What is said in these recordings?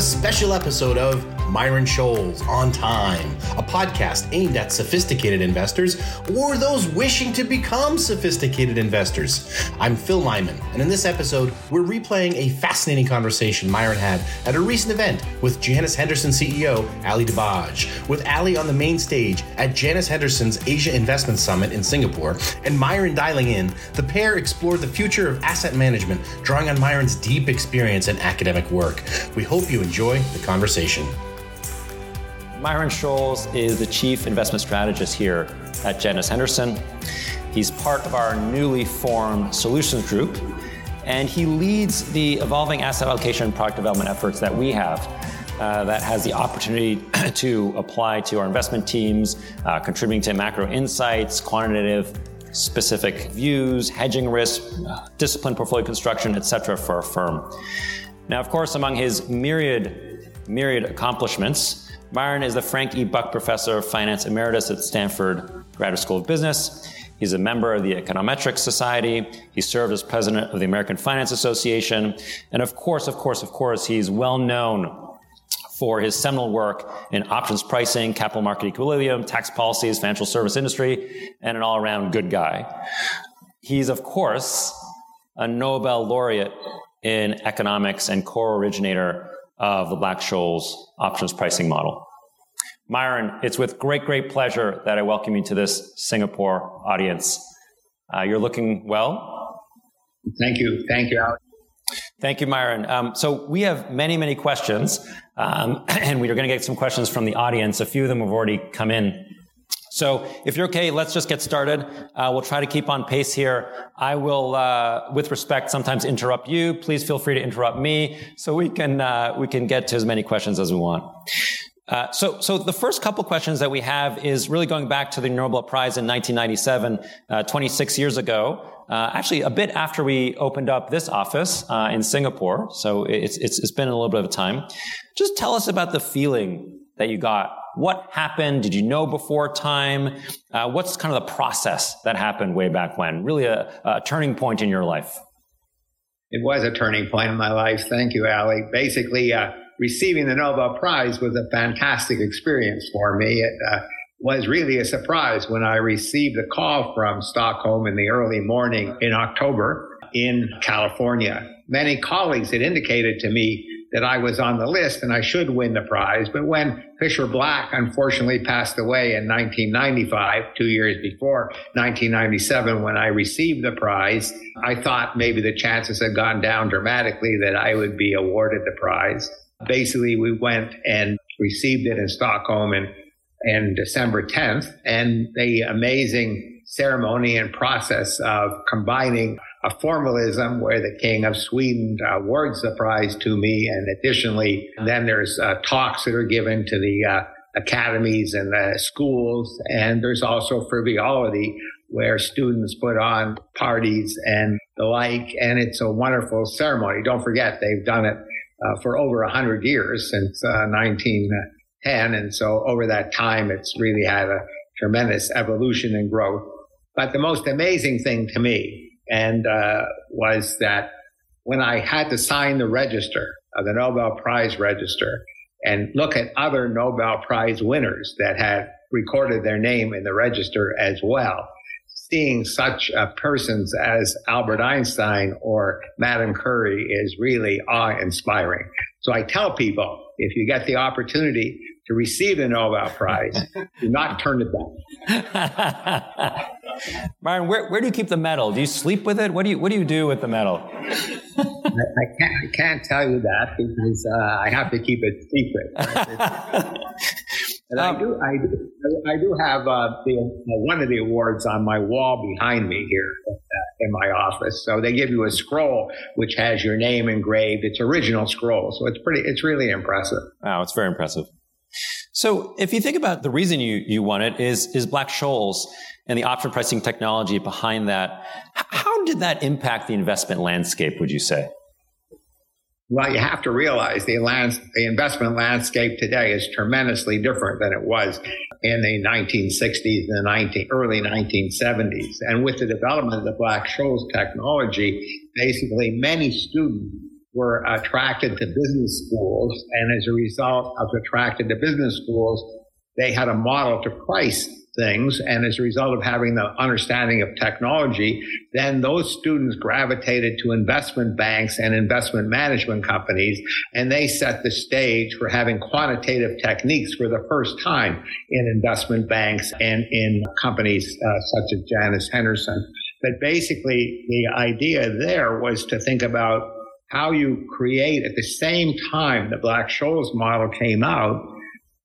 a special episode of Myron Scholes On Time, a podcast aimed at sophisticated investors or those wishing to become sophisticated investors. I'm Phil Lyman, and in this episode, we're replaying a fascinating conversation Myron had at a recent event with Janus Henderson CEO Ali Dibadj. With Ali on the main stage at Janus Henderson's Asia Investment Summit in Singapore, and Myron dialing in, the pair explored the future of asset management, drawing on Myron's deep experience and academic work. We hope you enjoy the conversation. Myron Scholes is the chief investment strategist here at Janus Henderson. He's part of our newly formed solutions group, and he leads the evolving asset allocation and product development efforts that we have. Uh, that has the opportunity to apply to our investment teams, uh, contributing to macro insights, quantitative specific views, hedging risk, uh, disciplined portfolio construction, etc. for our firm. Now, of course, among his myriad, myriad accomplishments, Myron is the Frank E. Buck Professor of Finance Emeritus at Stanford Graduate School of Business. He's a member of the Econometrics Society. He served as president of the American Finance Association. And of course, of course, of course, he's well known for his seminal work in options pricing, capital market equilibrium, tax policies, financial service industry, and an all around good guy. He's, of course, a Nobel laureate in economics and core originator of the Black Scholes options pricing model. Myron, it's with great, great pleasure that I welcome you to this Singapore audience. Uh, you're looking well. Thank you. Thank you, Alex. Thank you, Myron. Um, so we have many, many questions, um, and we are going to get some questions from the audience. A few of them have already come in. So if you're okay, let's just get started. Uh, we'll try to keep on pace here. I will, uh, with respect, sometimes interrupt you. Please feel free to interrupt me so we can, uh, we can get to as many questions as we want. Uh, so, so the first couple questions that we have is really going back to the Nobel Prize in 1997, uh, 26 years ago. Uh, actually, a bit after we opened up this office in Singapore. So it's, it's, it's been a little bit of time. Just tell us about the feeling that you got what happened? Did you know before time? Uh, what's kind of the process that happened way back when? Really a, a turning point in your life. It was a turning point in my life. Thank you, Ali. Basically, uh, receiving the Nobel Prize was a fantastic experience for me. It uh, was really a surprise when I received the call from Stockholm in the early morning in October in California. Many colleagues had indicated to me that I was on the list and I should win the prize. But when Fischer Black unfortunately passed away in 1995, two years before 1997, when I received the prize, I thought maybe the chances had gone down dramatically that I would be awarded the prize. Basically, we went and received it in Stockholm in, in December 10th and the amazing ceremony and process of combining a formalism where the king of Sweden awards the prize to me. And additionally, then there's uh, talks that are given to the uh, academies and the schools. And there's also frivolity where students put on parties and the like. And it's a wonderful ceremony. Don't forget, they've done it uh, for over 100 years since 1910. Uh, and so over that time, it's really had a tremendous evolution and growth. But the most amazing thing to me and uh, was that when I had to sign the register of the Nobel Prize register and look at other Nobel Prize winners that had recorded their name in the register as well, seeing such uh, persons as Albert Einstein or Madame Curie is really awe inspiring. So I tell people, if you get the opportunity to receive the Nobel Prize, do not turn it down. Myron, where, where do you keep the medal? Do you sleep with it? What do you what do you do with the medal? I, I, can't I can't tell you that because uh, I have to keep it secret. And um, I do, I do, I do have uh, the, uh, one of the awards on my wall behind me here uh, in my office. So they give you a scroll which has your name engraved. It's original scroll, so it's pretty. It's really impressive. Wow, it's very impressive. So if you think about the reason you, you won it is, is Black Scholes and the option pricing technology behind that. How did that impact the investment landscape, would you say? Well, you have to realize the, lands, the investment landscape today is tremendously different than it was in the 1960s and the 19, early 1970s. And with the development of the Black Scholes technology, basically many students were attracted to business schools. And as a result of attracted to business schools, they had a model to price things. And as a result of having the understanding of technology, then those students gravitated to investment banks and investment management companies. And they set the stage for having quantitative techniques for the first time in investment banks and in companies uh, such as Janus Henderson. But basically, the idea there was to think about how you create at the same time the Black Scholes model came out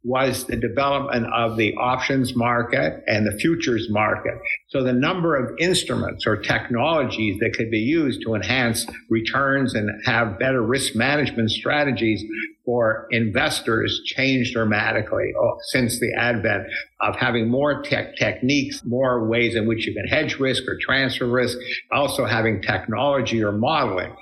was the development of the options market and the futures market. So the number of instruments or technologies that could be used to enhance returns and have better risk management strategies for investors changed dramatically oh, since the advent of having more tech techniques, more ways in which you can hedge risk or transfer risk, also having technology or modeling.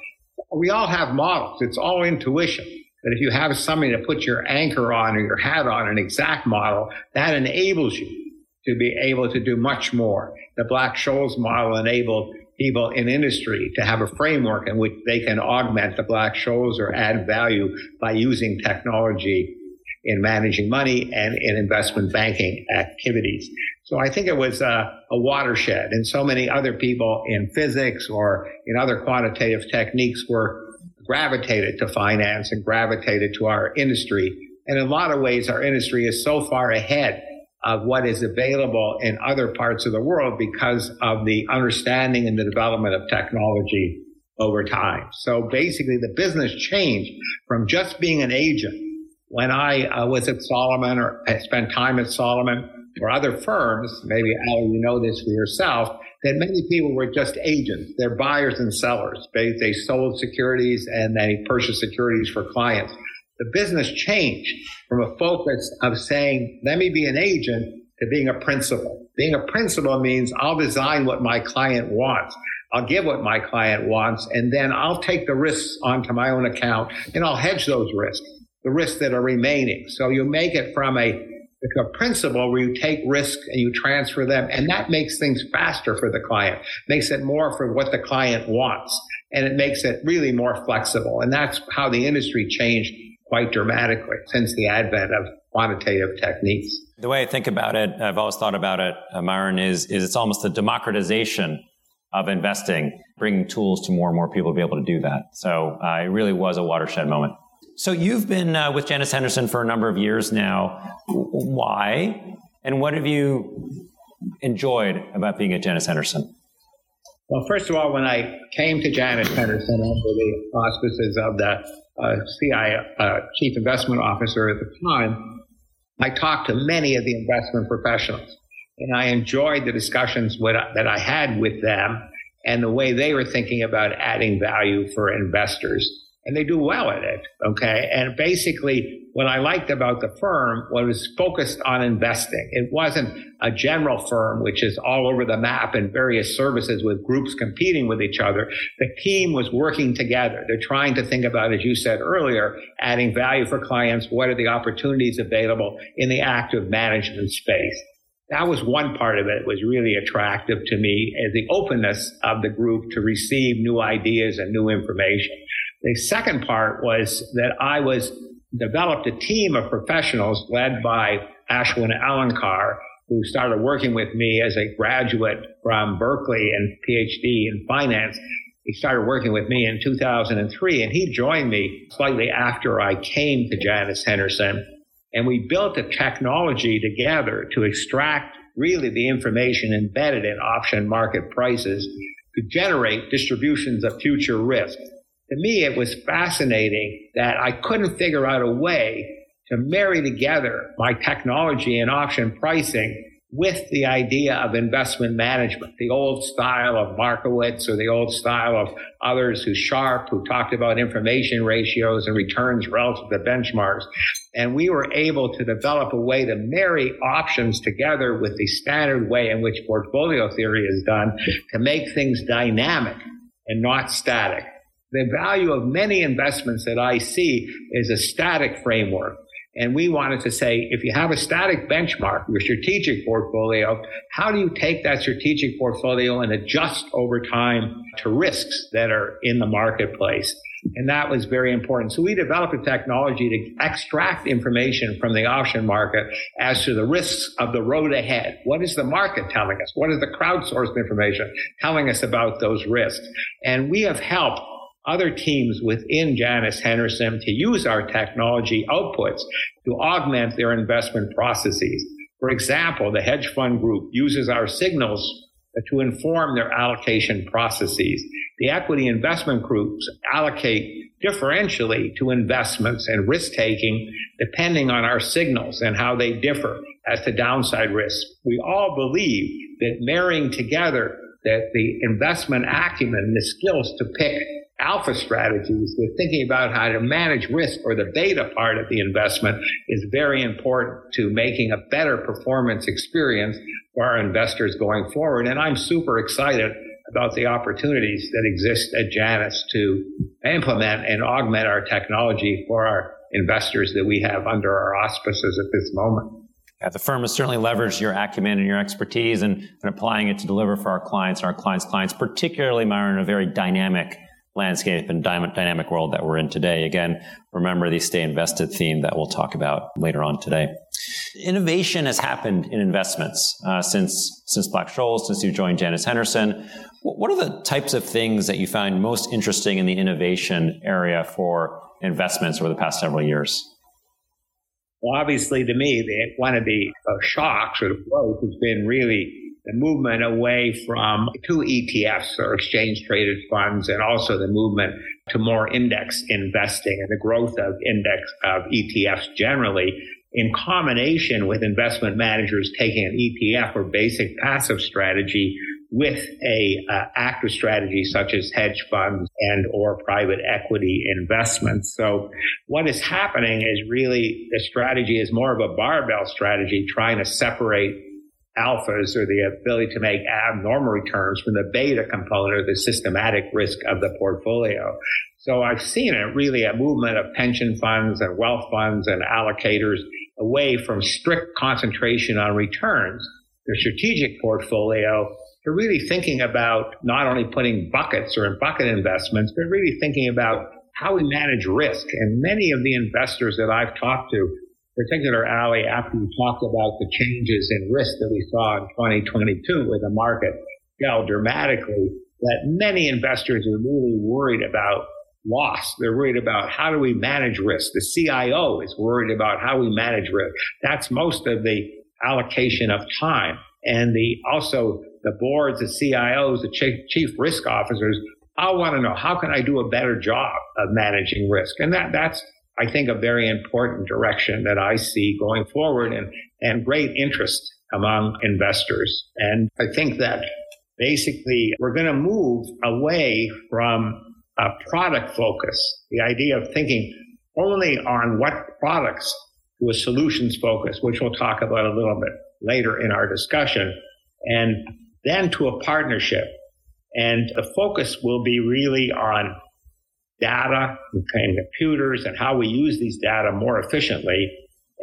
We all have models. It's all intuition. But if you have something to put your anchor on or your hat on, an exact model, that enables you to be able to do much more. The Black Scholes model enabled people in industry to have a framework in which they can augment the Black Scholes or add value by using technology in managing money and in investment banking activities. So I think it was a, a, watershed and so many other people in physics or in other quantitative techniques were gravitated to finance and gravitated to our industry. And in a lot of ways, our industry is so far ahead of what is available in other parts of the world because of the understanding and the development of technology over time. So basically, the business changed from just being an agent. When I uh, was at Salomon or I spent time at Salomon or other firms, maybe Ali, you know this for yourself, that many people were just agents. They're buyers and sellers. They, they sold securities and they purchased securities for clients. The business changed from a focus of saying, let me be an agent to being a principal. Being a principal means I'll design what my client wants. I'll give what my client wants, and then I'll take the risks onto my own account and I'll hedge those risks, the risks that are remaining. So you make it from a a principle where you take risks and you transfer them, and that makes things faster for the client, makes it more for what the client wants, and it makes it really more flexible. And that's how the industry changed quite dramatically since the advent of quantitative techniques. The way I think about it, I've always thought about it, uh, Myron, is, is it's almost a democratization of investing, bringing tools to more and more people to be able to do that. So uh, it really was a watershed moment. So you've been uh, with Janus Henderson for a number of years now. Why? And what have you enjoyed about being at Janus Henderson? Well, first of all, when I came to Janus Henderson under the auspices of the uh, CI uh, Chief Investment Officer at the time, I talked to many of the investment professionals, and I enjoyed the discussions with, that I had with them and the way they were thinking about adding value for investors and they do well at it. Okay. And basically, what I liked about the firm was focused on investing. It wasn't a general firm, which is all over the map in various services with groups competing with each other. The team was working together. They're trying to think about, as you said earlier, adding value for clients. What are the opportunities available in the active management space? That was one part of it. it was really attractive to me as the openness of the group to receive new ideas and new information. The second part was that I was developed a team of professionals led by Ashwin Alankar, who started working with me as a graduate from Berkeley and PhD in finance. He started working with me in 2003 and he joined me slightly after I came to Janus Henderson. And we built a technology together to extract really the information embedded in option market prices to generate distributions of future risk to me, it was fascinating that I couldn't figure out a way to marry together my technology and option pricing with the idea of investment management, the old style of Markowitz or the old style of others who Sharpe, who talked about information ratios and returns relative to benchmarks. And we were able to develop a way to marry options together with the standard way in which portfolio theory is done to make things dynamic and not static. The value of many investments that I see is a static framework. And we wanted to say, if you have a static benchmark, your strategic portfolio, how do you take that strategic portfolio and adjust over time to risks that are in the marketplace? And that was very important. So we developed a technology to extract information from the option market as to the risks of the road ahead. What is the market telling us? What is the crowdsourced information telling us about those risks? And we have helped other teams within Janus Henderson to use our technology outputs to augment their investment processes. For example, the hedge fund group uses our signals to inform their allocation processes. The equity investment groups allocate differentially to investments and risk taking depending on our signals and how they differ as to downside risk. We all believe that marrying together that the investment acumen, the skills to pick alpha strategies with thinking about how to manage risk or the beta part of the investment is very important to making a better performance experience for our investors going forward. And I'm super excited about the opportunities that exist at Janus to implement and augment our technology for our investors that we have under our auspices at this moment. Yeah, the firm has certainly leveraged your acumen and your expertise and, and applying it to deliver for our clients and our clients' clients, particularly, Myron, in a very dynamic landscape and dynamic world that we're in today. Again, remember the stay invested theme that we'll talk about later on today. Innovation has happened in investments uh, since since Black Scholes, since you joined Janus Henderson. What are the types of things that you find most interesting in the innovation area for investments over the past several years? Well, obviously, to me, one of the uh, shocks or the growth has been really the movement away from two ETFs or exchange traded funds and also the movement to more index investing and the growth of index of ETFs generally in combination with investment managers taking an ETF or basic passive strategy with a uh, active strategy such as hedge funds and or private equity investments. So what is happening is really the strategy is more of a barbell strategy trying to separate alphas or the ability to make abnormal returns from the beta component or the systematic risk of the portfolio. So I've seen it really a movement of pension funds and wealth funds and allocators away from strict concentration on returns, their strategic portfolio, to really thinking about not only putting buckets or in bucket investments, but really thinking about how we manage risk. And many of the investors that I've talked to particular, Ali, after you talked about the changes in risk that we saw in 2022 where the market fell dramatically, that many investors are really worried about loss. They're worried about how do we manage risk. The CIO is worried about how we manage risk. That's most of the allocation of time. And the also the boards, the CIOs, the chief, chief risk officers I want to know how can I do a better job of managing risk? And that, that's I think, a very important direction that I see going forward and, and great interest among investors. And I think that basically we're going to move away from a product focus, the idea of thinking only on what products to a solutions focus, which we'll talk about a little bit later in our discussion, and then to a partnership. And the focus will be really on data and computers and how we use these data more efficiently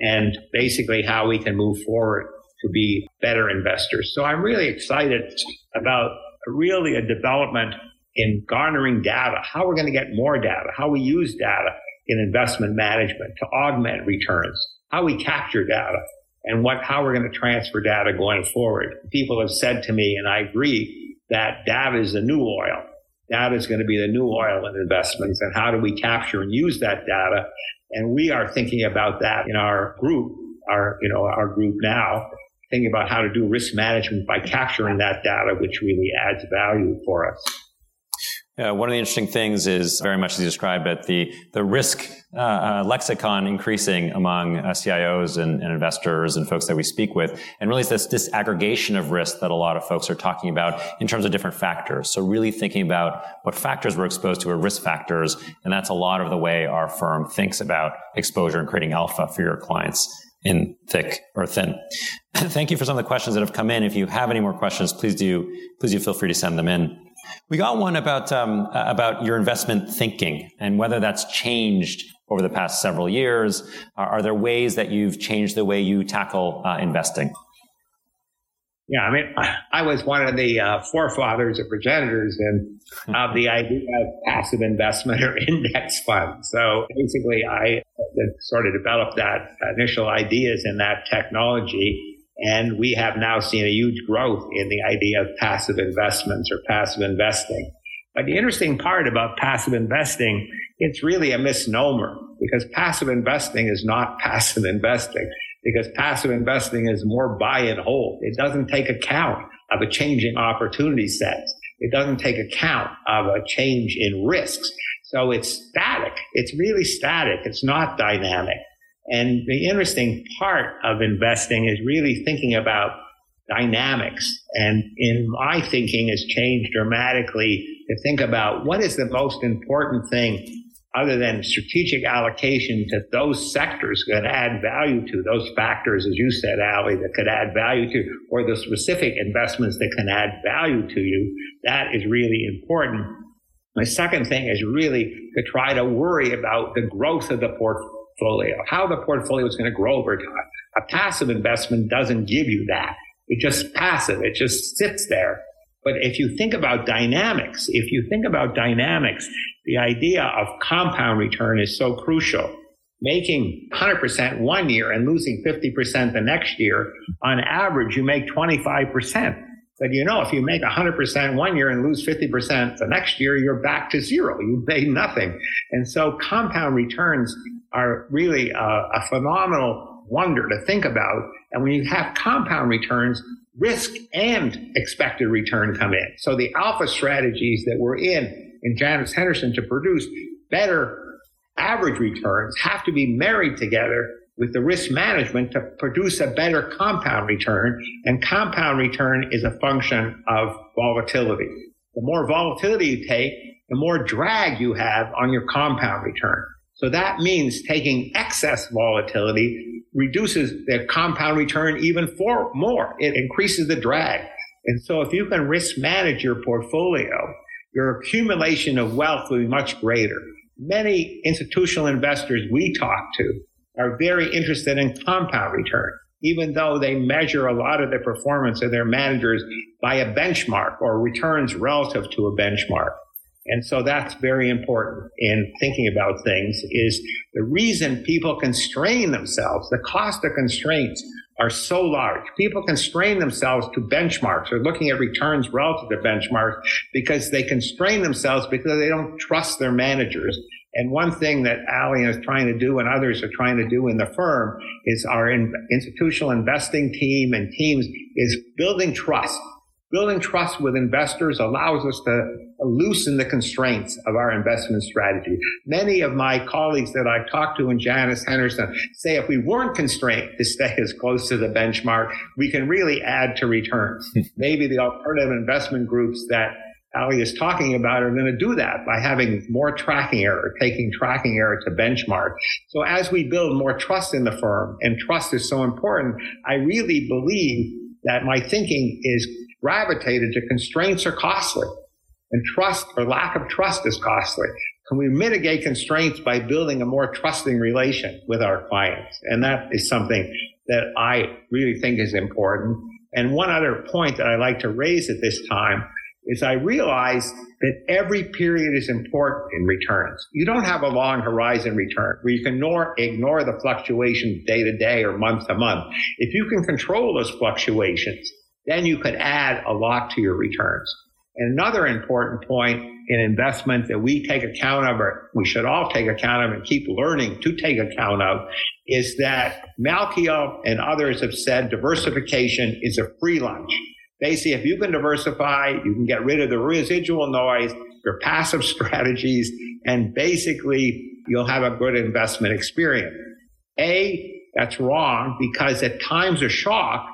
and basically how we can move forward to be better investors. So I'm really excited about really a development in garnering data, how we're going to get more data, how we use data in investment management to augment returns, how we capture data and what, how we're going to transfer data going forward. People have said to me, and I agree, that data is the new oil Data is going to be the new oil in investments. And how do we capture and use that data? And we are thinking about that in our group, our, you know, our group now, thinking about how to do risk management by capturing that data, which really adds value for us. Uh, one of the interesting things is very much as you described it, the, the risk uh, uh, lexicon increasing among uh, CIOs and, and, investors and folks that we speak with. And really, it's this disaggregation of risk that a lot of folks are talking about in terms of different factors. So really thinking about what factors we're exposed to are risk factors. And that's a lot of the way our firm thinks about exposure and creating alpha for your clients in thick or thin. Thank you for some of the questions that have come in. If you have any more questions, please do, please do feel free to send them in. We got one about um, about your investment thinking and whether that's changed over the past several years. Are, are there ways that you've changed the way you tackle uh, investing? Yeah, I mean, I was one of the uh, forefathers or progenitors and of the idea of passive investment or index funds. So basically, I sort of developed that initial ideas in that technology. And we have now seen a huge growth in the idea of passive investments or passive investing. But the interesting part about passive investing, it's really a misnomer because passive investing is not passive investing because passive investing is more buy and hold. It doesn't take account of a changing opportunity set. It doesn't take account of a change in risks. So it's static. It's really static. It's not dynamic. And the interesting part of investing is really thinking about dynamics. And in my thinking has changed dramatically to think about what is the most important thing other than strategic allocation to those sectors that add value to those factors, as you said, Ali, that could add value to, or the specific investments that can add value to you, that is really important. My second thing is really to try to worry about the growth of the portfolio, how the portfolio is going to grow over time. A passive investment doesn't give you that. It's just passive. It just sits there. But if you think about dynamics, if you think about dynamics, the idea of compound return is so crucial. Making 100% one year and losing 50% the next year, on average, you make 25%. But you know, if you make 100% one year and lose 50% the next year, you're back to zero. You made nothing. And so compound returns are really a, a phenomenal wonder to think about. And when you have compound returns, risk and expected return come in. So the alpha strategies that we're in in Janus Henderson to produce better average returns have to be married together with the risk management to produce a better compound return. And compound return is a function of volatility. The more volatility you take, the more drag you have on your compound return. So that means taking excess volatility reduces the compound return even for more. It increases the drag. And so if you can risk manage your portfolio your accumulation of wealth will be much greater. Many institutional investors we talk to are very interested in compound return, even though they measure a lot of the performance of their managers by a benchmark or returns relative to a benchmark. And so that's very important in thinking about things is the reason people constrain themselves, the cost of constraints are so large. People constrain themselves to benchmarks or looking at returns relative to benchmarks because they constrain themselves because they don't trust their managers. And one thing that Ali is trying to do and others are trying to do in the firm is our in, institutional investing team and teams is building trust Building trust with investors allows us to loosen the constraints of our investment strategy. Many of my colleagues that I've talked to in Janus Henderson say if we weren't constrained to stay as close to the benchmark, we can really add to returns. Maybe the alternative investment groups that Ali is talking about are going to do that by having more tracking error, taking tracking error to benchmark. So as we build more trust in the firm, and trust is so important, I really believe that my thinking is gravitated to constraints are costly and trust or lack of trust is costly. Can we mitigate constraints by building a more trusting relation with our clients? And that is something that I really think is important. And one other point that I like to raise at this time is I realize that every period is important in returns. You don't have a long horizon return where you can ignore, ignore the fluctuations day to day or month to month. If you can control those fluctuations, then you could add a lot to your returns. And another important point in investment that we take account of, or we should all take account of and keep learning to take account of, is that Malkiel and others have said diversification is a free lunch. Basically, if you can diversify, you can get rid of the residual noise, your passive strategies, and basically you'll have a good investment experience. A, that's wrong because at times of shock,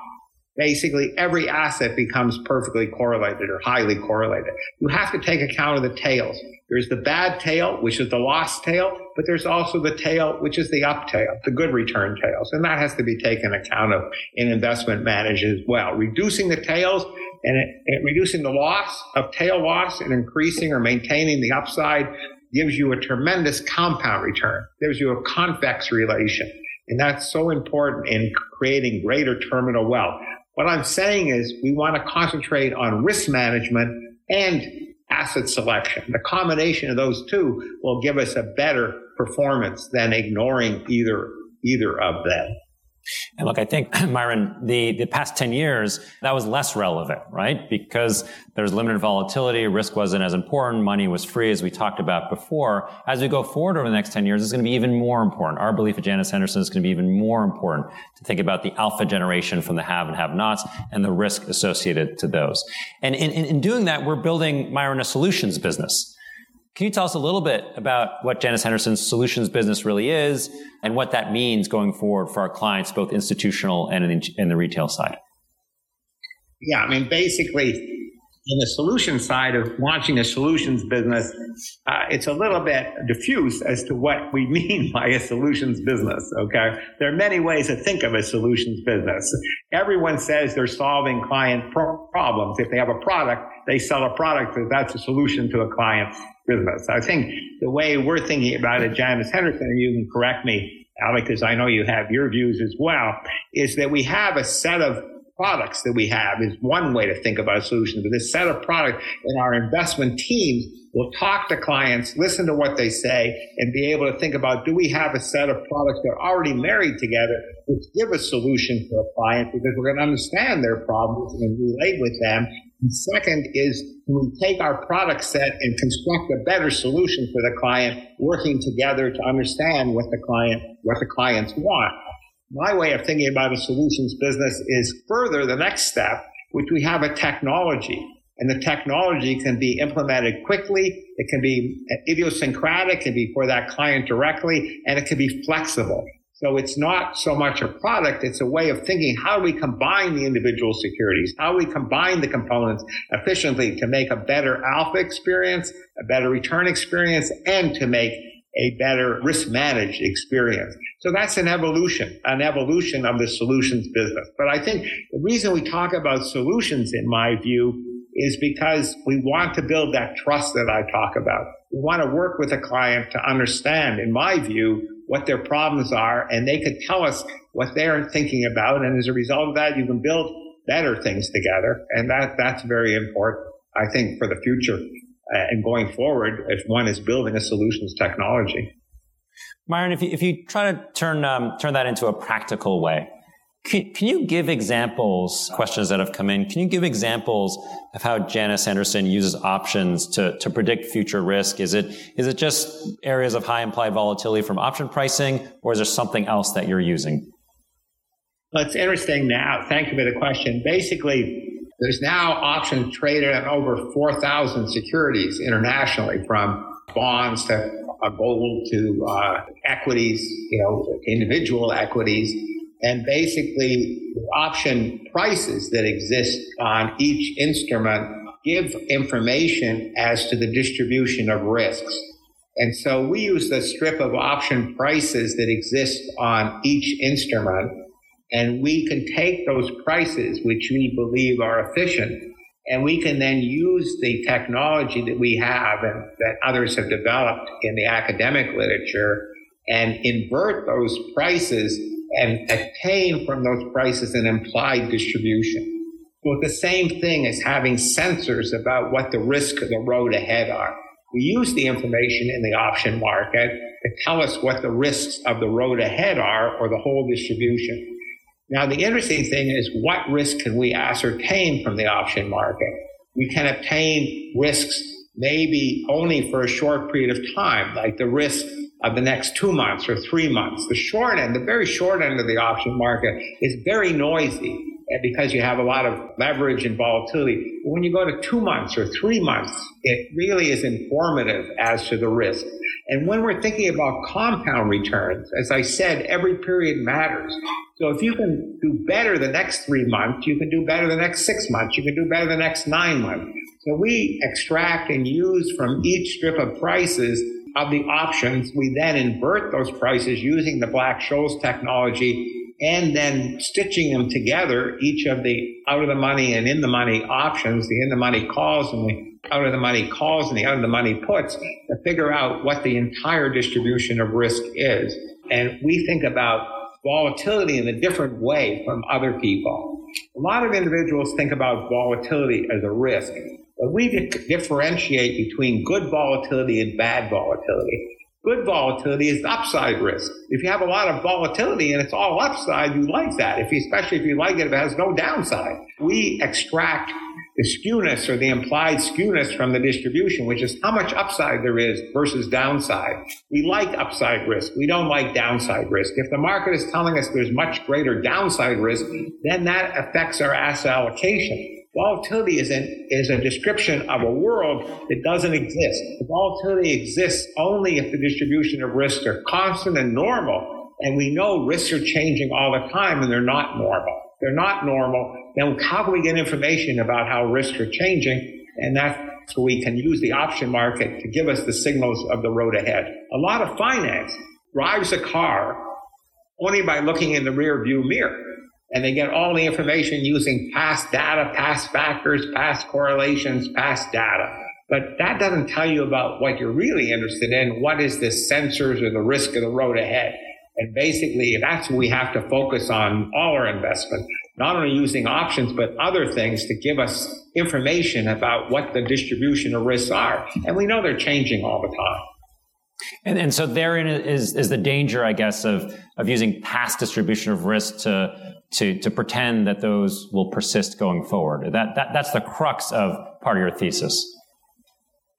basically every asset becomes perfectly correlated or highly correlated. You have to take account of the tails. There's the bad tail, which is the lost tail, but there's also the tail, which is the up tail, the good return tails. And that has to be taken account of in investment management as well. Reducing the tails and, it, and reducing the loss of tail loss and increasing or maintaining the upside gives you a tremendous compound return, gives you a convex relation. And that's so important in creating greater terminal wealth. What I'm saying is we want to concentrate on risk management and asset selection. The combination of those two will give us a better performance than ignoring either either of them. And look, I think, Myron, the, the past 10 years, that was less relevant, right? Because there's limited volatility, risk wasn't as important, money was free, as we talked about before. As we go forward over the next 10 years, it's going to be even more important. Our belief at Janus Henderson is going to be even more important to think about the alpha generation from the have and have nots and the risk associated to those. And in, in, in doing that, we're building, Myron, a solutions business. Can you tell us a little bit about what Janus Henderson's solutions business really is and what that means going forward for our clients, both institutional and in, in the retail side? Yeah, I mean, basically, in the solution side of launching a solutions business, uh, it's a little bit diffuse as to what we mean by a solutions business. Okay. There are many ways to think of a solutions business. Everyone says they're solving client pro- problems. If they have a product, they sell a product. That's a solution to a client's business. I think the way we're thinking about it, Janus Henderson, you can correct me, Alec, because I know you have your views as well, is that we have a set of products that we have is one way to think about solutions. But this set of products and our investment teams will talk to clients, listen to what they say, and be able to think about do we have a set of products that are already married together which give a solution for a client because we're going to understand their problems and relate with them. And second is we take our product set and construct a better solution for the client, working together to understand what the client what the clients want my way of thinking about a solutions business is further the next step, which we have a technology. And the technology can be implemented quickly. It can be idiosyncratic, it can be for that client directly, and it can be flexible. So it's not so much a product, it's a way of thinking how do we combine the individual securities? How do we combine the components efficiently to make a better alpha experience, a better return experience, and to make a better risk managed experience. So that's an evolution, an evolution of the solutions business. But I think the reason we talk about solutions, in my view, is because we want to build that trust that I talk about. We want to work with a client to understand, in my view, what their problems are, and they could tell us what they're thinking about. And as a result of that, you can build better things together. And that, that's very important, I think, for the future and going forward if one is building a solutions technology. Myron, if you, if you try to turn, um, turn that into a practical way, can, can, you give examples, questions that have come in, can you give examples of how Janus Henderson uses options to, to predict future risk? Is it, is it just areas of high implied volatility from option pricing, or is there something else that you're using? Well, it's interesting now. Thank you for the question. Basically, there's now options traded on over 4,000 securities internationally, from bonds to uh, gold to uh, equities, you know, individual equities. And basically, the option prices that exist on each instrument give information as to the distribution of risks. And so we use the strip of option prices that exist on each instrument and we can take those prices, which we believe are efficient, and we can then use the technology that we have and that others have developed in the academic literature and invert those prices and attain from those prices an implied distribution. So the same thing as having sensors about what the risk of the road ahead are. We use the information in the option market to tell us what the risks of the road ahead are or the whole distribution. Now, the interesting thing is what risk can we ascertain from the option market? We can obtain risks maybe only for a short period of time, like the risk of the next two months or three months. The short end, the very short end of the option market is very noisy because you have a lot of leverage and volatility. When you go to two months or three months, it really is informative as to the risk. And when we're thinking about compound returns, as I said, every period matters. So if you can do better the next three months, you can do better the next six months, you can do better the next nine months. So we extract and use from each strip of prices of the options. We then invert those prices using the Black-Scholes technology and then stitching them together, each of the out of the money and in the money options, the in the money calls and the out of the money calls and the out of the money puts to figure out what the entire distribution of risk is. And we think about volatility in a different way from other people. A lot of individuals think about volatility as a risk, but we differentiate between good volatility and bad volatility. Good volatility is upside risk. If you have a lot of volatility and it's all upside, you like that. If you, especially if you like it, if it has no downside. We extract the skewness or the implied skewness from the distribution, which is how much upside there is versus downside. We like upside risk. We don't like downside risk. If the market is telling us there's much greater downside risk, then that affects our asset allocation. Volatility is, an, is a description of a world that doesn't exist. The volatility exists only if the distribution of risks are constant and normal. And we know risks are changing all the time and they're not normal. They're not normal. Then how can we get information about how risks are changing? And that's so we can use the option market to give us the signals of the road ahead. A lot of finance drives a car only by looking in the rear view mirror and they get all the information using past data, past factors, past correlations, past data. But that doesn't tell you about what you're really interested in. What is the sensors or the risk of the road ahead? And basically, that's what we have to focus on all our investment, not only using options, but other things to give us information about what the distribution of risks are. And we know they're changing all the time. And, and so therein is, is the danger, I guess, of, of using past distribution of risk to to, to pretend that those will persist going forward. That, that, that's the crux of part of your thesis.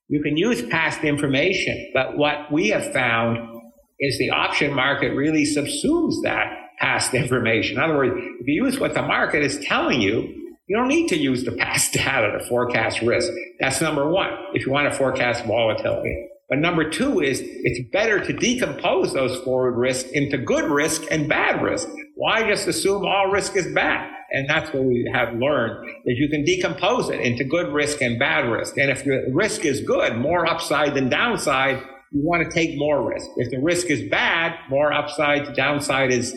You can use past information, but what we have found is the option market really subsumes that past information. In other words, if you use what the market is telling you, you don't need to use the past data to forecast risk. That's number one, if you want to forecast volatility. But number two is it's better to decompose those forward risks into good risk and bad risk. Why just assume all risk is bad? And that's what we have learned that you can decompose it into good risk and bad risk. And if the risk is good, more upside than downside, you want to take more risk. If the risk is bad, more upside to downside is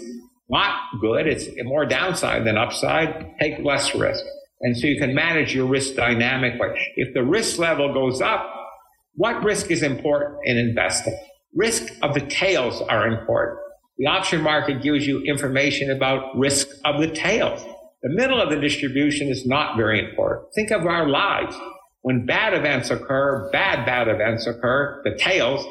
not good. It's more downside than upside. Take less risk. And so you can manage your risk dynamically. If the risk level goes up, what risk is important in investing? Risk of the tails are important. The option market gives you information about risk of the tails. The middle of the distribution is not very important. Think of our lives. When bad events occur, bad, bad events occur, the tails,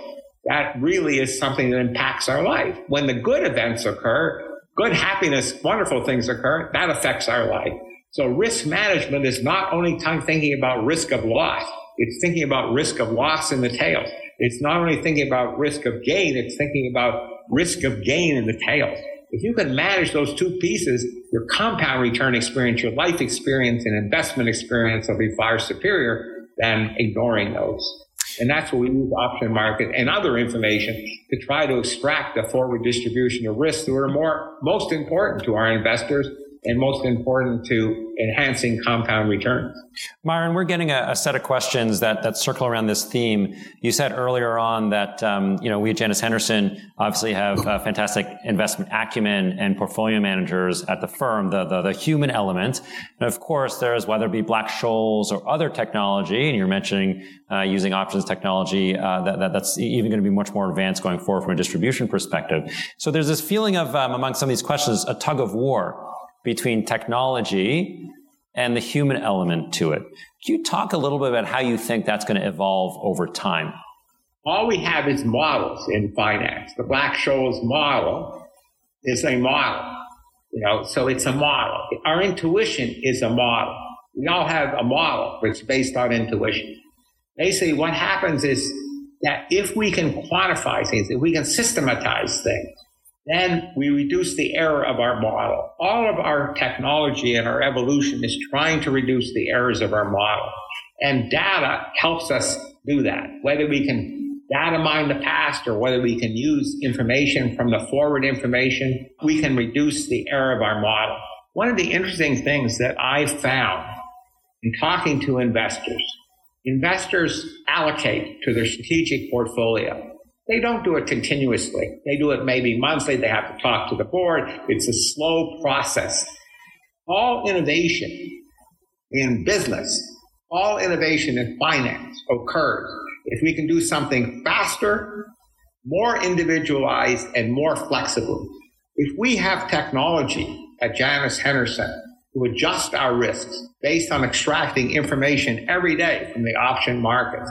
that really is something that impacts our life. When the good events occur, good happiness, wonderful things occur, that affects our life. So risk management is not only thinking about risk of loss, it's thinking about risk of loss in the tails. It's not only thinking about risk of gain, it's thinking about risk of gain in the tails. If you can manage those two pieces, your compound return experience, your life experience, and investment experience will be far superior than ignoring those. And that's what we use option market and other information to try to extract the forward distribution of risks that are more most important to our investors and most important to enhancing compound returns. Myron, we're getting a, a, set of questions that, that circle around this theme. You said earlier on that um, you know we at Janus Henderson obviously have fantastic investment acumen and portfolio managers at the firm, the, the, the human element. And of course, there's whether it be Black Scholes or other technology, and you're mentioning uh, using options technology uh, that, that, that's even going to be much more advanced going forward from a distribution perspective. So there's this feeling of um, among some of these questions a tug of war between technology and the human element to it. Can you talk a little bit about how you think that's going to evolve over time? All we have is models in finance. The Black Scholes model is a model, you know, so it's a model. Our intuition is a model. We all have a model which is based on intuition. Basically, what happens is that if we can quantify things, if we can systematize things, then we reduce the error of our model. All of our technology and our evolution is trying to reduce the errors of our model. And data helps us do that. Whether we can data mine the past or whether we can use information from the forward information, we can reduce the error of our model. One of the interesting things that I've found in talking to investors, investors allocate to their strategic portfolio they don't do it continuously. They do it maybe monthly. They have to talk to the board. It's a slow process. All innovation in business, all innovation in finance occurs if we can do something faster, more individualized, and more flexible. If we have technology at Janus Henderson to adjust our risks based on extracting information every day from the option markets,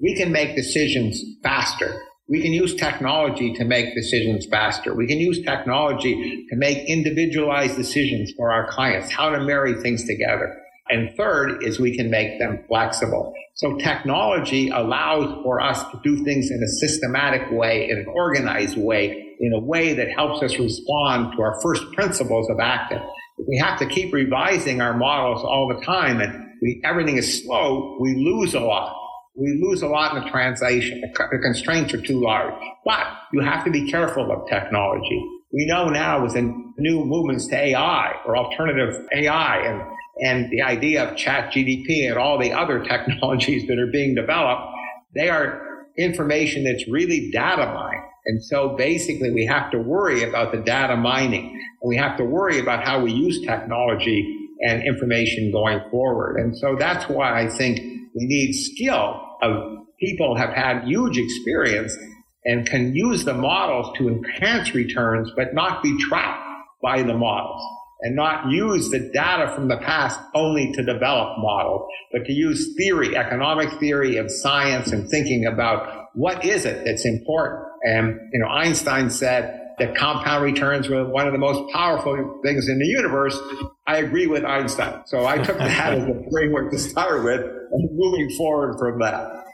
we can make decisions faster. We can use technology to make decisions faster. We can use technology to make individualized decisions for our clients, how to marry things together. And third is we can make them flexible. So technology allows for us to do things in a systematic way, in an organized way, in a way that helps us respond to our first principles of acting. If we have to keep revising our models all the time and we, everything is slow, we lose a lot. We lose a lot in the translation. The, constraints are too large. But you have to be careful of technology. We know now with the new movements to AI or alternative AI and and the idea of ChatGPT and all the other technologies that are being developed, they are information that's really data mined. And so basically we have to worry about the data mining and we have to worry about how we use technology and information going forward. And so that's why I think we need skill of people have had huge experience and can use the models to enhance returns, but not be trapped by the models and not use the data from the past only to develop models, but to use theory, economic theory of science and thinking about what is it that's important. And, you know, Einstein said that compound returns were one of the most powerful things in the universe. I agree with Einstein. So I took that as a framework to start with and moving forward from that.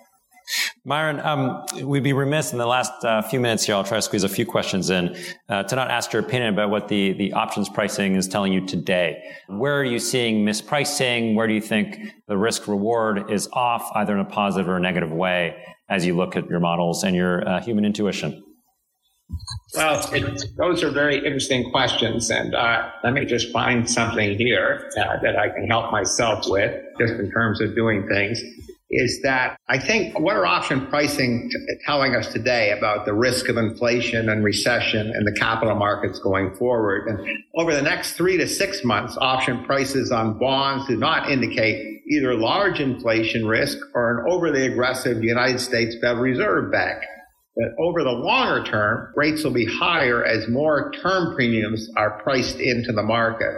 Myron, um, we'd be remiss in the last uh, few minutes here. I'll try to squeeze a few questions in uh, to not ask your opinion about what the, the options pricing is telling you today. Where are you seeing mispricing? Where do you think the risk reward is off, either in a positive or a negative way, as you look at your models and your uh, human intuition? Well, it, those are very interesting questions. And uh, let me just find something here uh, that I can help myself with, just in terms of doing things is that I think what are option pricing t- telling us today about the risk of inflation and recession and the capital markets going forward? And over the next three to six months, option prices on bonds do not indicate either large inflation risk or an overly aggressive United States Federal Reserve Bank. But over the longer term, rates will be higher as more term premiums are priced into the market.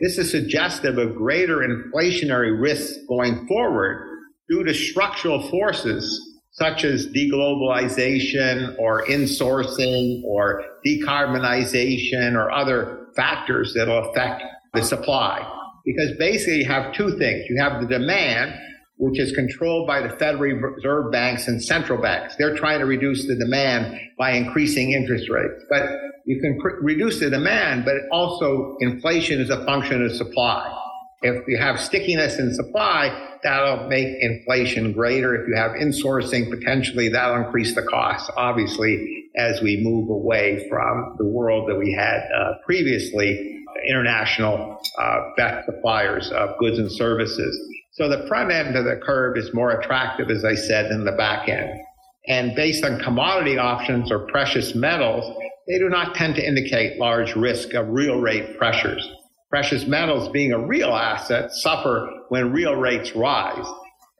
This is suggestive of greater inflationary risks going forward due to structural forces such as deglobalization or insourcing or decarbonization or other factors that'll affect the supply. Because basically you have two things. You have the demand, which is controlled by the Federal Reserve banks and central banks. They're trying to reduce the demand by increasing interest rates. But you can pr- reduce the demand, but also inflation is a function of supply. If you have stickiness in supply, that'll make inflation greater. If you have insourcing, potentially that'll increase the costs, obviously, as we move away from the world that we had uh, previously, international uh, best suppliers of goods and services. So the front end of the curve is more attractive, as I said, than the back end. And based on commodity options or precious metals, they do not tend to indicate large risk of real rate pressures. Precious metals being a real asset suffer when real rates rise.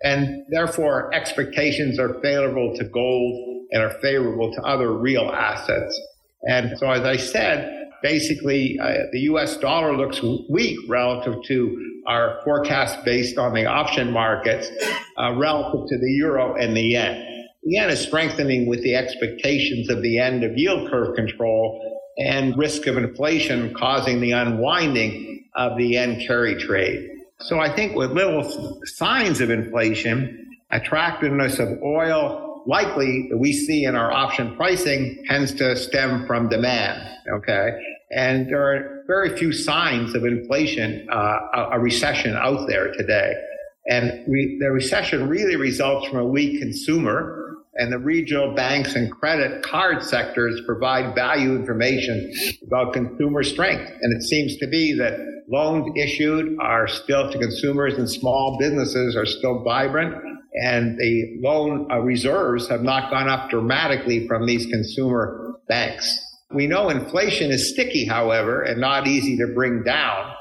And therefore, expectations are favorable to gold and are favorable to other real assets. And so, as I said, basically, uh, the US dollar looks weak relative to our forecast based on the option markets, uh, relative to the euro and the yen. The yen is strengthening with the expectations of the end of yield curve control and risk of inflation causing the unwinding of the yen carry trade. So I think with little signs of inflation, attractiveness of oil likely that we see in our option pricing tends to stem from demand. Okay. And there are very few signs of inflation, uh, a recession out there today. And the recession really results from a weak consumer and the regional banks and credit card sectors provide value information about consumer strength. And it seems to be that loans issued are still to consumers and small businesses are still vibrant. And the loan uh, reserves have not gone up dramatically from these consumer banks. We know inflation is sticky, however, and not easy to bring down.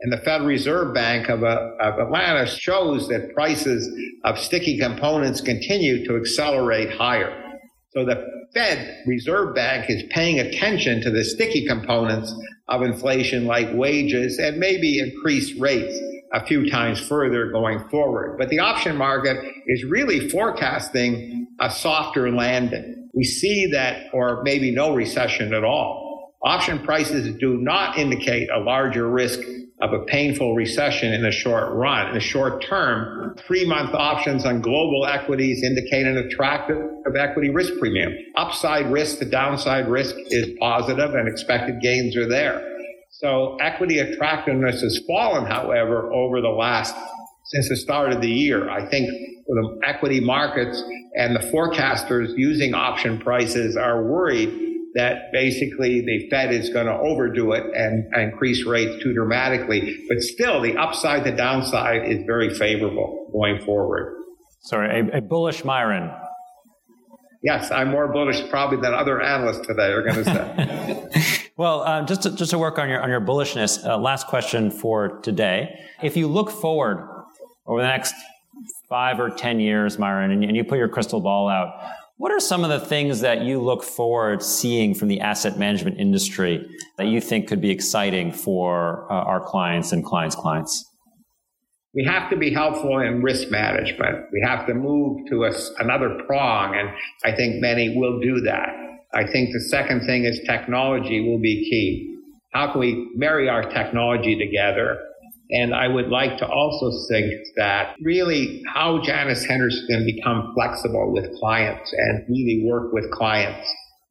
And the Federal Reserve Bank of, uh, of Atlanta shows that prices of sticky components continue to accelerate higher. So the Fed Reserve Bank is paying attention to the sticky components of inflation like wages and maybe increase rates a few times further going forward. But the option market is really forecasting a softer landing. We see that, or maybe no recession at all. Option prices do not indicate a larger risk of a painful recession in the short run. In the short term, three month options on global equities indicate an attractive equity risk premium. Upside risk to downside risk is positive and expected gains are there. So equity attractiveness has fallen, however, over the last since the start of the year. I think the equity markets and the forecasters using option prices are worried that basically the Fed is going to overdo it and, and increase rates too dramatically. But still, the upside to downside is very favorable going forward. Sorry, a, a bullish Myron. Yes, I'm more bullish probably than other analysts today are going to say. well, uh, just to, just to work on your on your bullishness. Uh, last question for today: If you look forward over the next five or ten years, Myron, and, and you put your crystal ball out, what are some of the things that you look forward seeing from the asset management industry that you think could be exciting for uh, our clients and clients' clients? We have to be helpful in risk management. We have to move to a, another prong, and I think many will do that. I think the second thing is technology will be key. How can we marry our technology together and I would like to also think that really how Janus Henderson can become flexible with clients and really work with clients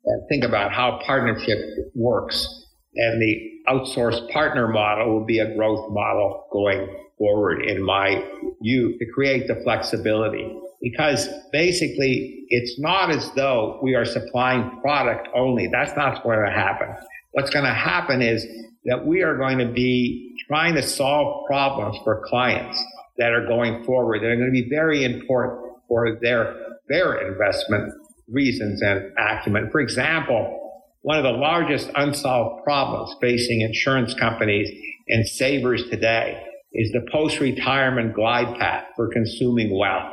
and think about how partnership works. And the outsourced partner model will be a growth model going forward in my view to create the flexibility. Because basically it's not as though we are supplying product only. That's not going to happen. What's going to happen is that we are going to be trying to solve problems for clients that are going forward that are going to be very important for their, their investment reasons and acumen. For example, one of the largest unsolved problems facing insurance companies and savers today is the post-retirement glide path for consuming wealth.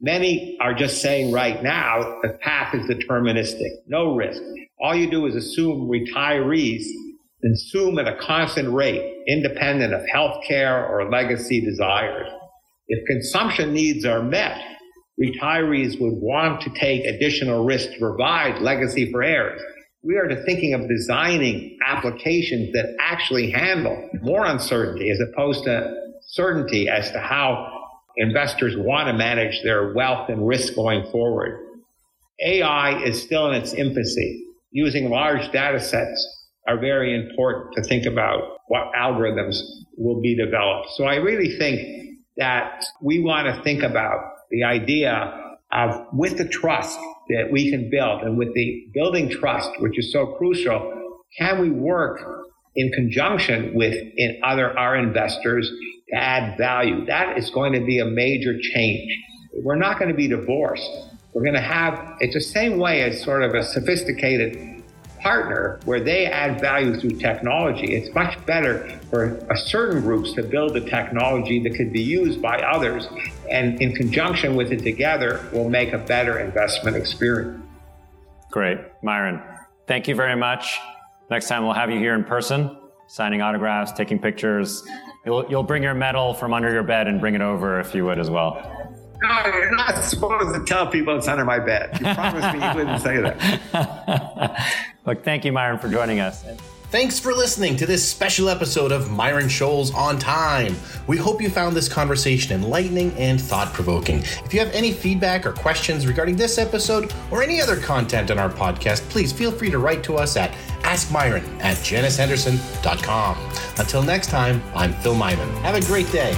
Many are just saying right now the path is deterministic, no risk. All you do is assume retirees consume at a constant rate, independent of health care or legacy desires. If consumption needs are met, retirees would want to take additional risk to provide legacy for heirs. We are to thinking of designing applications that actually handle more uncertainty as opposed to certainty as to how investors want to manage their wealth and risk going forward. AI is still in its infancy. Using large data sets are very important to think about what algorithms will be developed. So I really think that we want to think about the idea of with the trust that we can build and with the building trust, which is so crucial, can we work in conjunction with in other our investors to add value? That is going to be a major change. We're not going to be divorced. We're going to have, it's the same way as sort of a sophisticated partner where they add value through technology. It's much better for a certain groups to build a technology that could be used by others and in conjunction with it together will make a better investment experience. Great. Myron, thank you very much. Next time we'll have you here in person, signing autographs, taking pictures. You'll, you'll bring your medal from under your bed and bring it over if you would as well. No, you're not supposed to tell people it's under my bed. You promised me you wouldn't say that. Look, thank you, Myron, for joining us. Thanks for listening to this special episode of Myron Scholes on Time. We hope you found this conversation enlightening and thought provoking. If you have any feedback or questions regarding this episode or any other content on our podcast, please feel free to write to us at askmyron at janushenderson.com. Until next time, I'm Phil Myman. Have a great day.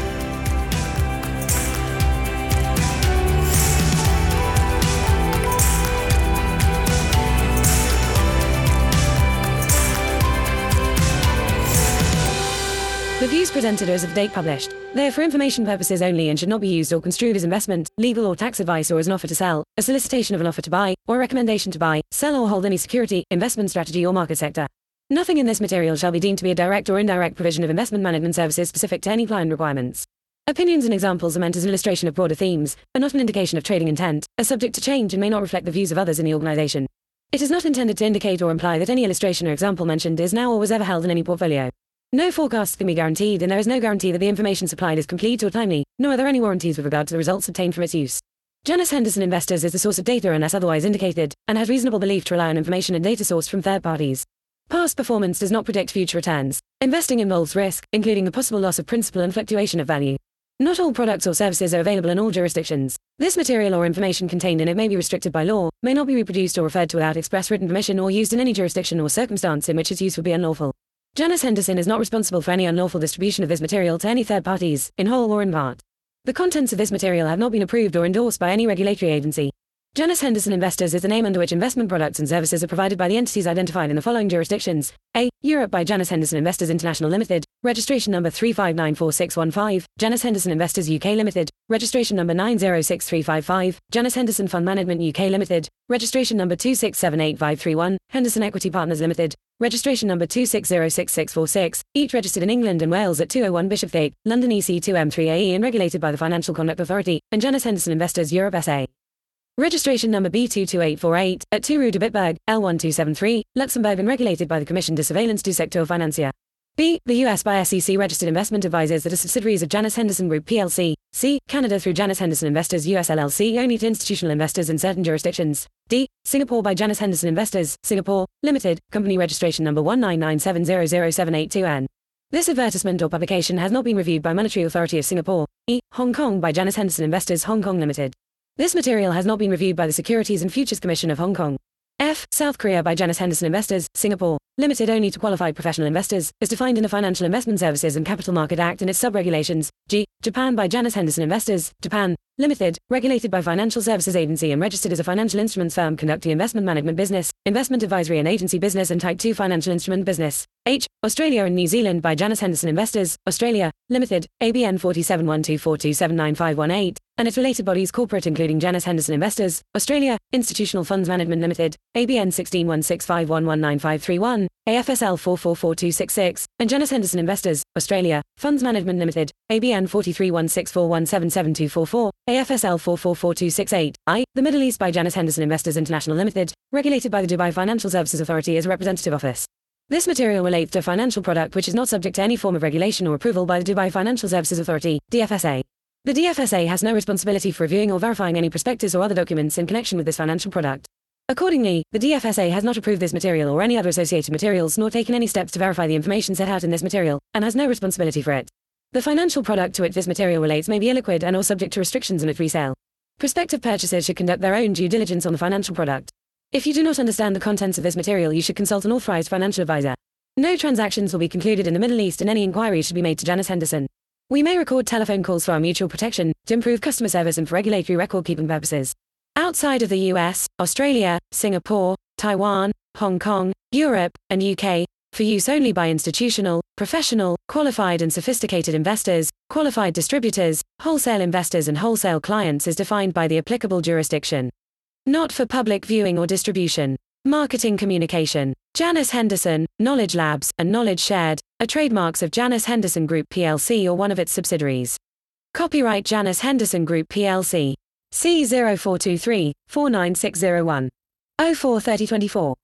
Views presented are as of date published. They are for information purposes only and should not be used or construed as investment, legal or tax advice or as an offer to sell, a solicitation of an offer to buy, or a recommendation to buy, sell or hold any security, investment strategy or market sector. Nothing in this material shall be deemed to be a direct or indirect provision of investment management services specific to any client requirements. Opinions and examples are meant as an illustration of broader themes, are not an indication of trading intent, are subject to change and may not reflect the views of others in the organization. It is not intended to indicate or imply that any illustration or example mentioned is now or was ever held in any portfolio. No forecasts can be guaranteed, and there is no guarantee that the information supplied is complete or timely, nor are there any warranties with regard to the results obtained from its use. Janus Henderson Investors is the source of data unless otherwise indicated, and has reasonable belief to rely on information and data sourced from third parties. Past performance does not predict future returns. Investing involves risk, including the possible loss of principal and fluctuation of value. Not all products or services are available in all jurisdictions. This material or information contained in it may be restricted by law, may not be reproduced or referred to without express written permission or used in any jurisdiction or circumstance in which its use would be unlawful. Janus Henderson is not responsible for any unlawful distribution of this material to any third parties, in whole or in part. The contents of this material have not been approved or endorsed by any regulatory agency. Janus Henderson Investors is the name under which investment products and services are provided by the entities identified in the following jurisdictions. A. Europe by Janus Henderson Investors International Limited, registration number 3594615, Janus Henderson Investors UK Limited, registration number 906355, Janus Henderson Fund Management UK Limited, registration number 2678531, Henderson Equity Partners Limited, registration number 2606646, each registered in England and Wales at 201 Bishopsgate, London EC2M3AE and regulated by the Financial Conduct Authority, and Janus Henderson Investors Europe SA. Registration number B22848 at 2 Rue de Bitbourg, L1273, Luxembourg and regulated by the Commission de Surveillance du Secteur Financier. B. The US by SEC registered investment advisors that are subsidiaries of Janus Henderson Group plc. C. Canada through Janus Henderson Investors US LLC only to institutional investors in certain jurisdictions. D. Singapore by Janus Henderson Investors, Singapore, Limited, company registration number 199700782N. This advertisement or publication has not been reviewed by Monetary Authority of Singapore. E. Hong Kong by Janus Henderson Investors Hong Kong Limited. This material has not been reviewed by the Securities and Futures Commission of Hong Kong. F. South Korea by Janus Henderson Investors, Singapore, limited only to qualified professional investors, is defined in the Financial Investment Services and Capital Market Act and its sub-regulations. G. Japan by Janus Henderson Investors, Japan, limited, regulated by Financial Services Agency and registered as a financial instruments firm conducting investment management business, investment advisory and agency business and type 2 financial instrument business. H. Australia and New Zealand by Janus Henderson Investors, Australia, Limited, ABN 471242795118, and its related bodies corporate including Janus Henderson Investors, Australia, Institutional Funds Management Limited, ABN 161651195331, AFSL 444266, and Janus Henderson Investors, Australia, Funds Management Limited, ABN 431641777244, AFSL 444268, I, the Middle East by Janus Henderson Investors International Limited, regulated by the Dubai Financial Services Authority as a representative office. This material relates to a financial product which is not subject to any form of regulation or approval by the Dubai Financial Services Authority, DFSA. The DFSA has no responsibility for reviewing or verifying any prospectus or other documents in connection with this financial product. Accordingly, the DFSA has not approved this material or any other associated materials nor taken any steps to verify the information set out in this material, and has no responsibility for it. The financial product to which this material relates may be illiquid and or subject to restrictions on its resale. Prospective purchasers should conduct their own due diligence on the financial product. If you do not understand the contents of this material, you should consult an authorized financial advisor. No transactions will be concluded in the Middle East and any inquiries should be made to Janus Henderson. We may record telephone calls for our mutual protection, to improve customer service and for regulatory record keeping purposes. Outside of the US, Australia, Singapore, Taiwan, Hong Kong, Europe, and UK, for use only by institutional, professional, qualified and sophisticated investors, qualified distributors, wholesale investors and wholesale clients is defined by the applicable jurisdiction. Not for public viewing or distribution. Marketing communication. Janus Henderson, Knowledge Labs, and Knowledge Shared are trademarks of Janus Henderson Group plc or one of its subsidiaries. Copyright Janus Henderson Group plc. C0423 49601. 04 3024.